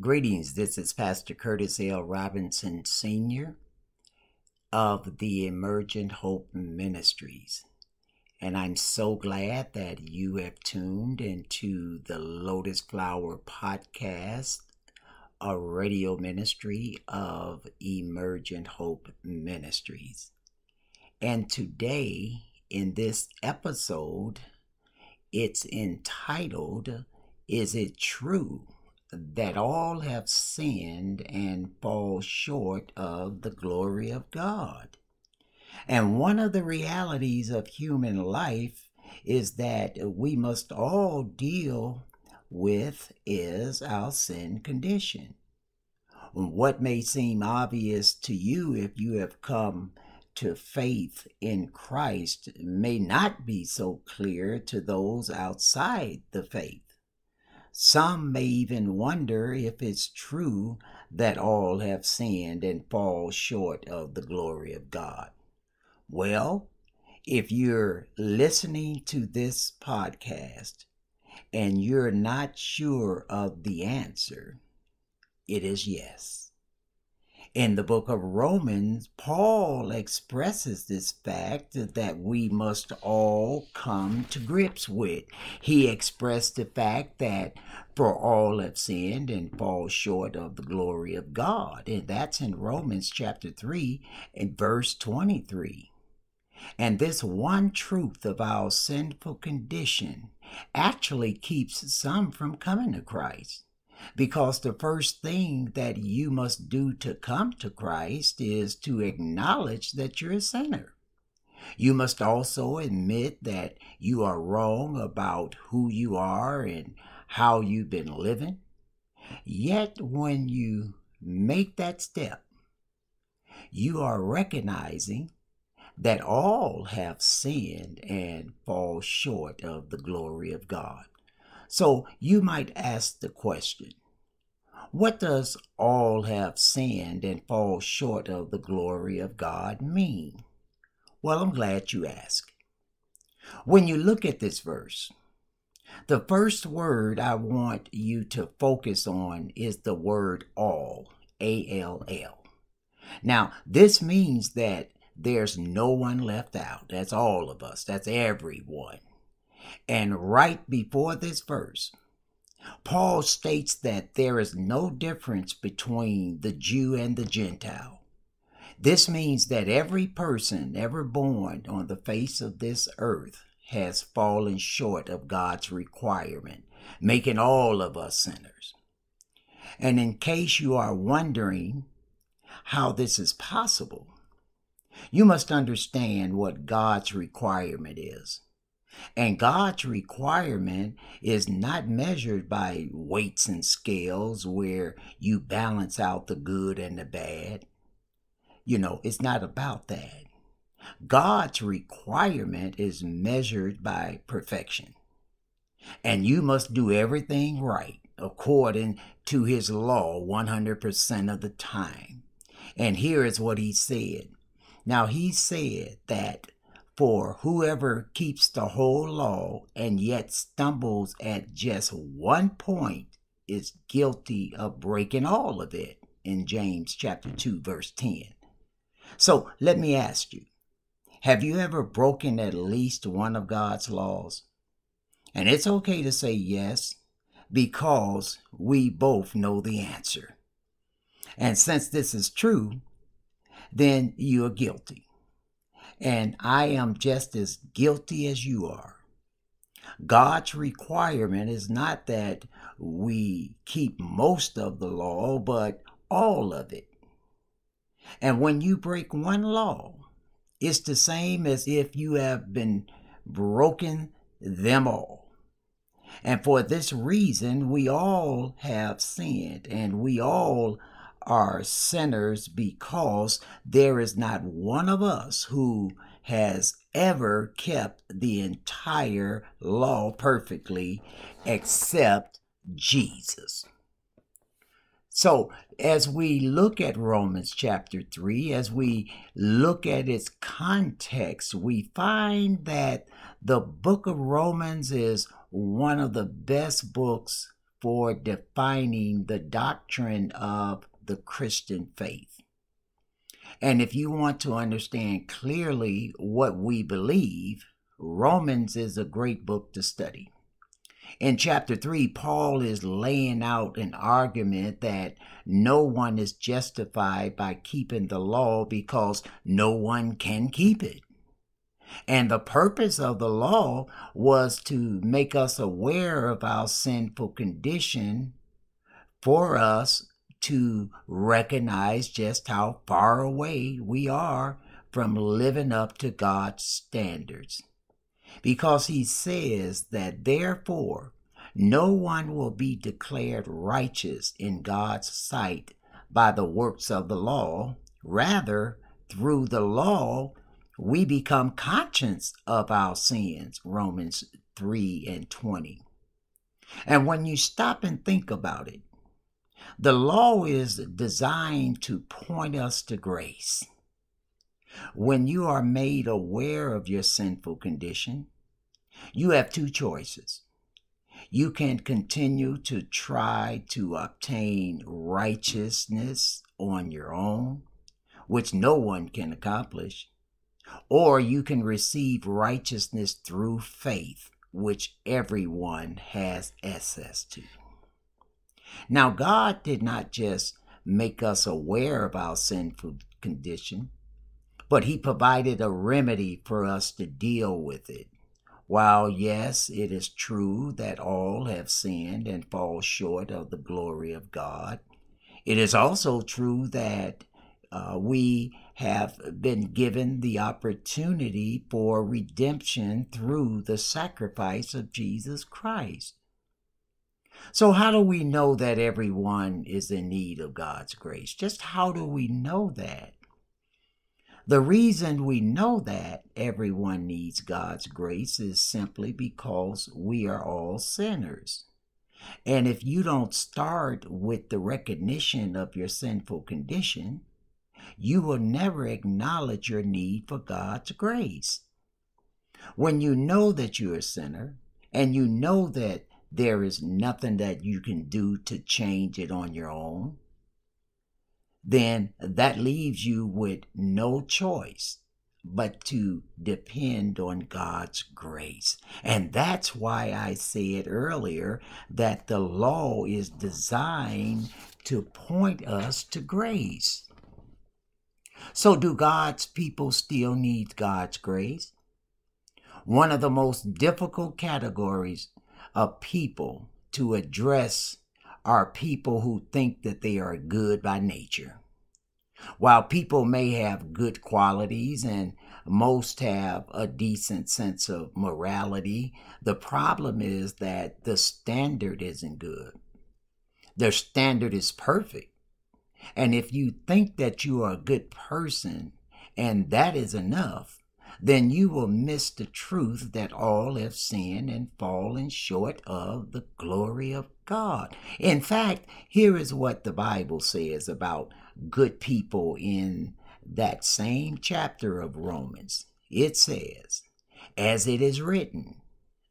Greetings, this is Pastor Curtis L. Robinson Sr. of the Emergent Hope Ministries. And I'm so glad that you have tuned into the Lotus Flower Podcast, a radio ministry of Emergent Hope Ministries. And today, in this episode, it's entitled, Is It True? That all have sinned and fall short of the glory of God. And one of the realities of human life is that we must all deal with is our sin condition. What may seem obvious to you if you have come to faith in Christ may not be so clear to those outside the faith. Some may even wonder if it's true that all have sinned and fall short of the glory of God. Well, if you're listening to this podcast and you're not sure of the answer, it is yes. In the book of Romans, Paul expresses this fact that we must all come to grips with. He expressed the fact that for all have sinned and fall short of the glory of God. And that's in Romans chapter 3 and verse 23. And this one truth of our sinful condition actually keeps some from coming to Christ. Because the first thing that you must do to come to Christ is to acknowledge that you're a sinner. You must also admit that you are wrong about who you are and how you've been living. Yet, when you make that step, you are recognizing that all have sinned and fall short of the glory of God. So you might ask the question what does all have sinned and fall short of the glory of God mean? Well, I'm glad you asked. When you look at this verse, the first word I want you to focus on is the word all, A L L. Now, this means that there's no one left out. That's all of us, that's everyone. And right before this verse, Paul states that there is no difference between the Jew and the Gentile. This means that every person ever born on the face of this earth has fallen short of God's requirement, making all of us sinners. And in case you are wondering how this is possible, you must understand what God's requirement is. And God's requirement is not measured by weights and scales where you balance out the good and the bad. You know, it's not about that. God's requirement is measured by perfection. And you must do everything right according to his law 100% of the time. And here is what he said. Now, he said that for whoever keeps the whole law and yet stumbles at just one point is guilty of breaking all of it in James chapter 2 verse 10. So let me ask you, have you ever broken at least one of God's laws? And it's okay to say yes because we both know the answer. And since this is true, then you are guilty and I am just as guilty as you are. God's requirement is not that we keep most of the law, but all of it. And when you break one law, it's the same as if you have been broken them all. And for this reason, we all have sinned and we all are sinners because there is not one of us who has ever kept the entire law perfectly except Jesus. So, as we look at Romans chapter 3, as we look at its context, we find that the book of Romans is one of the best books for defining the doctrine of the Christian faith. And if you want to understand clearly what we believe, Romans is a great book to study. In chapter 3, Paul is laying out an argument that no one is justified by keeping the law because no one can keep it. And the purpose of the law was to make us aware of our sinful condition for us to recognize just how far away we are from living up to God's standards because he says that therefore no one will be declared righteous in God's sight by the works of the law. Rather, through the law, we become conscious of our sins. Romans 3 and 20. And when you stop and think about it, the law is designed to point us to grace. When you are made aware of your sinful condition, you have two choices. You can continue to try to obtain righteousness on your own, which no one can accomplish, or you can receive righteousness through faith, which everyone has access to. Now, God did not just make us aware of our sinful condition, but He provided a remedy for us to deal with it. While, yes, it is true that all have sinned and fall short of the glory of God, it is also true that uh, we have been given the opportunity for redemption through the sacrifice of Jesus Christ. So, how do we know that everyone is in need of God's grace? Just how do we know that? The reason we know that everyone needs God's grace is simply because we are all sinners. And if you don't start with the recognition of your sinful condition, you will never acknowledge your need for God's grace. When you know that you're a sinner and you know that there is nothing that you can do to change it on your own, then that leaves you with no choice but to depend on God's grace. And that's why I said earlier that the law is designed to point us to grace. So, do God's people still need God's grace? One of the most difficult categories of people to address are people who think that they are good by nature. While people may have good qualities and most have a decent sense of morality, the problem is that the standard isn't good. Their standard is perfect. And if you think that you are a good person and that is enough, then you will miss the truth that all have sinned and fallen short of the glory of God. In fact, here is what the Bible says about good people in that same chapter of Romans. It says, As it is written,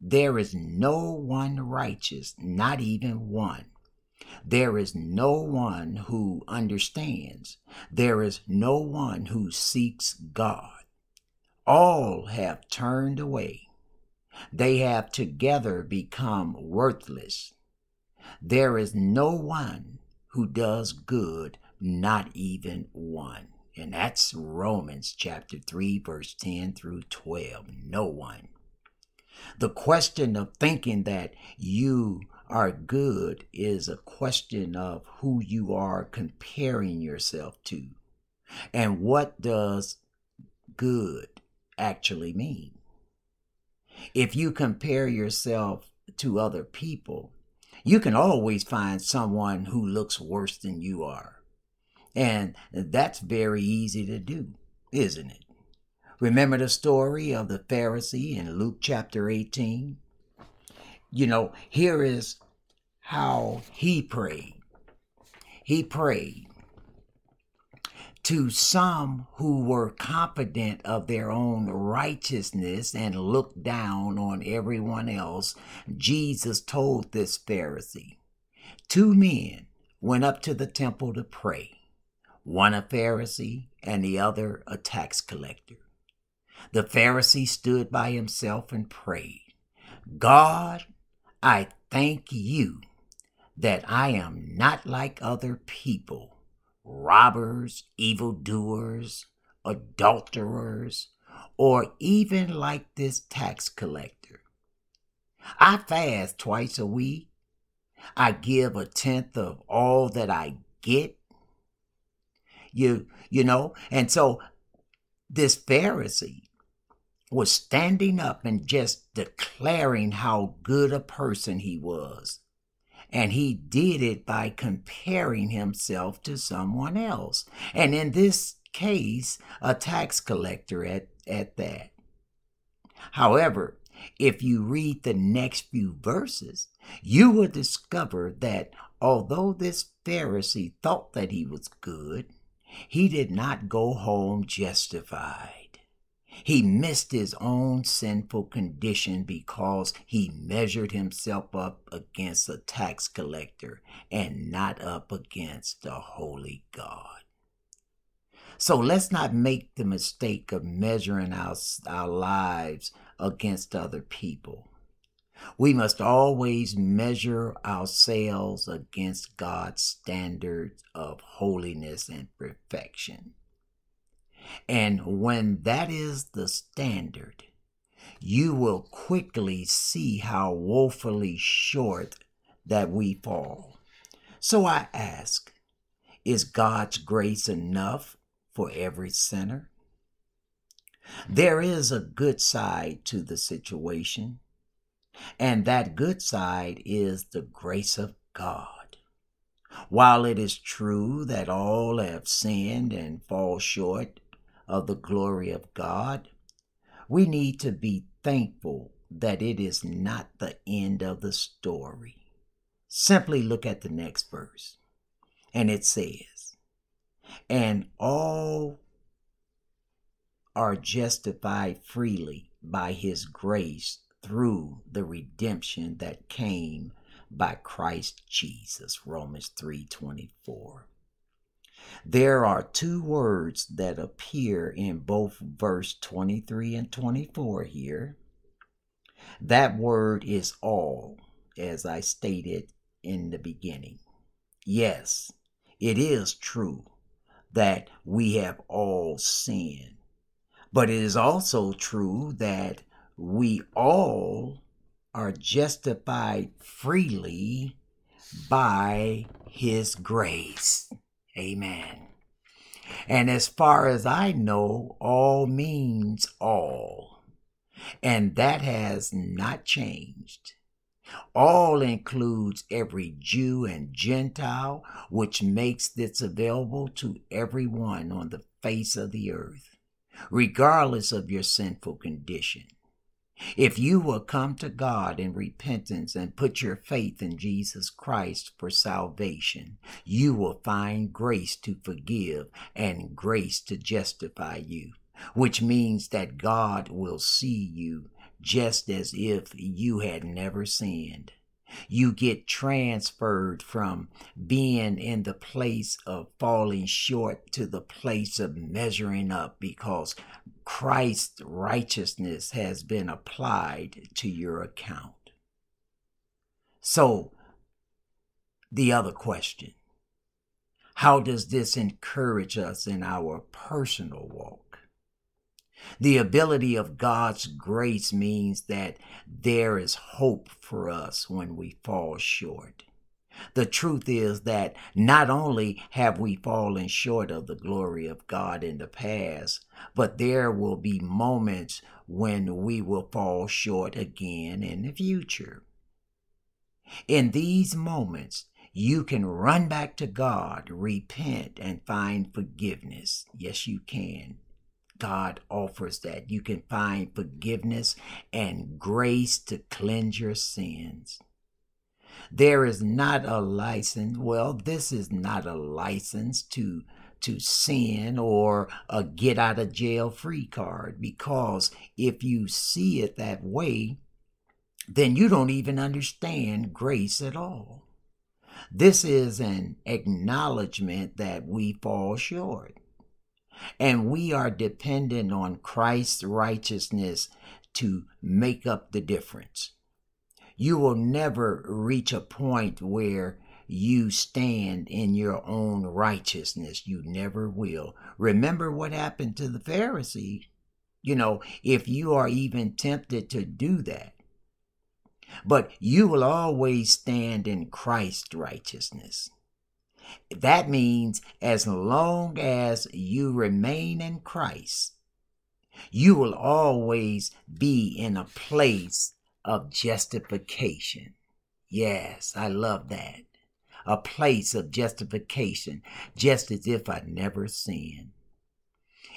there is no one righteous, not even one. There is no one who understands. There is no one who seeks God. All have turned away. They have together become worthless. There is no one who does good, not even one. And that's Romans chapter 3, verse 10 through 12. No one. The question of thinking that you are good is a question of who you are comparing yourself to. And what does good actually mean? If you compare yourself to other people, you can always find someone who looks worse than you are. And that's very easy to do, isn't it? Remember the story of the Pharisee in Luke chapter 18? You know, here is how he prayed. He prayed to some who were confident of their own righteousness and looked down on everyone else, Jesus told this Pharisee, two men went up to the temple to pray, one a Pharisee and the other a tax collector. The Pharisee stood by himself and prayed, God, I thank you that I am not like other people, robbers, evildoers, adulterers, or even like this tax collector. I fast twice a week. I give a tenth of all that I get. You, you know, and so this Pharisee was standing up and just declaring how good a person he was. And he did it by comparing himself to someone else. And in this case, a tax collector at, at that. However, if you read the next few verses, you will discover that although this Pharisee thought that he was good, he did not go home justified. He missed his own sinful condition because he measured himself up against a tax collector and not up against the holy God. So let's not make the mistake of measuring our, our lives against other people. We must always measure ourselves against God's standards of holiness and perfection. And when that is the standard, you will quickly see how woefully short that we fall. So I ask, is God's grace enough for every sinner? There is a good side to the situation, and that good side is the grace of God. While it is true that all have sinned and fall short of the glory of God, we need to be thankful that it is not the end of the story. Simply look at the next verse, and it says, And all are justified freely by his grace through the redemption that came by Christ Jesus. Romans 3:24. There are two words that appear in both verse 23 and 24 here. That word is all, as I stated in the beginning. Yes, it is true that we have all sinned, but it is also true that we all are justified freely by His grace. Amen. And as far as I know, all means all. And that has not changed. All includes every Jew and Gentile, which makes this available to everyone on the face of the earth, regardless of your sinful condition. If you will come to God in repentance and put your faith in Jesus Christ for salvation, you will find grace to forgive and grace to justify you, which means that God will see you just as if you had never sinned. You get transferred from being in the place of falling short to the place of measuring up because Christ's righteousness has been applied to your account. So, the other question how does this encourage us in our personal walk? The ability of God's grace means that there is hope for us when we fall short. The truth is that not only have we fallen short of the glory of God in the past, but there will be moments when we will fall short again in the future. In these moments, you can run back to God, repent, and find forgiveness. Yes, you can. God offers that. You can find forgiveness and grace to cleanse your sins. There is not a license. Well, this is not a license to to sin or a get out of jail free card because if you see it that way, then you don't even understand grace at all. This is an acknowledgement that we fall short. And we are dependent on Christ's righteousness to make up the difference. You will never reach a point where you stand in your own righteousness. You never will. Remember what happened to the Pharisee. You know, if you are even tempted to do that, but you will always stand in Christ's righteousness. That means as long as you remain in Christ, you will always be in a place of justification. Yes, I love that. A place of justification, just as if I never sinned.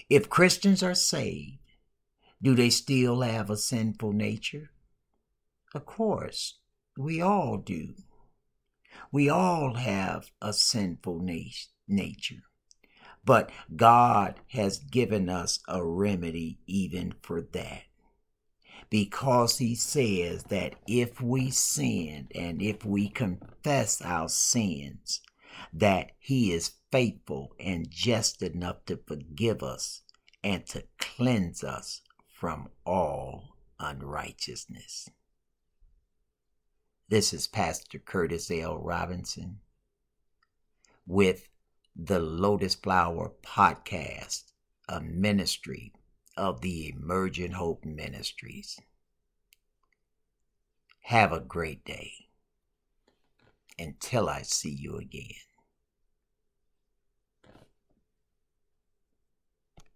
If Christians are saved, do they still have a sinful nature? Of course, we all do. We all have a sinful na- nature. But God has given us a remedy even for that. Because He says that if we sin and if we confess our sins, that He is faithful and just enough to forgive us and to cleanse us from all unrighteousness. This is Pastor Curtis L. Robinson with the Lotus Flower Podcast, a ministry of the Emergent Hope Ministries. Have a great day until I see you again.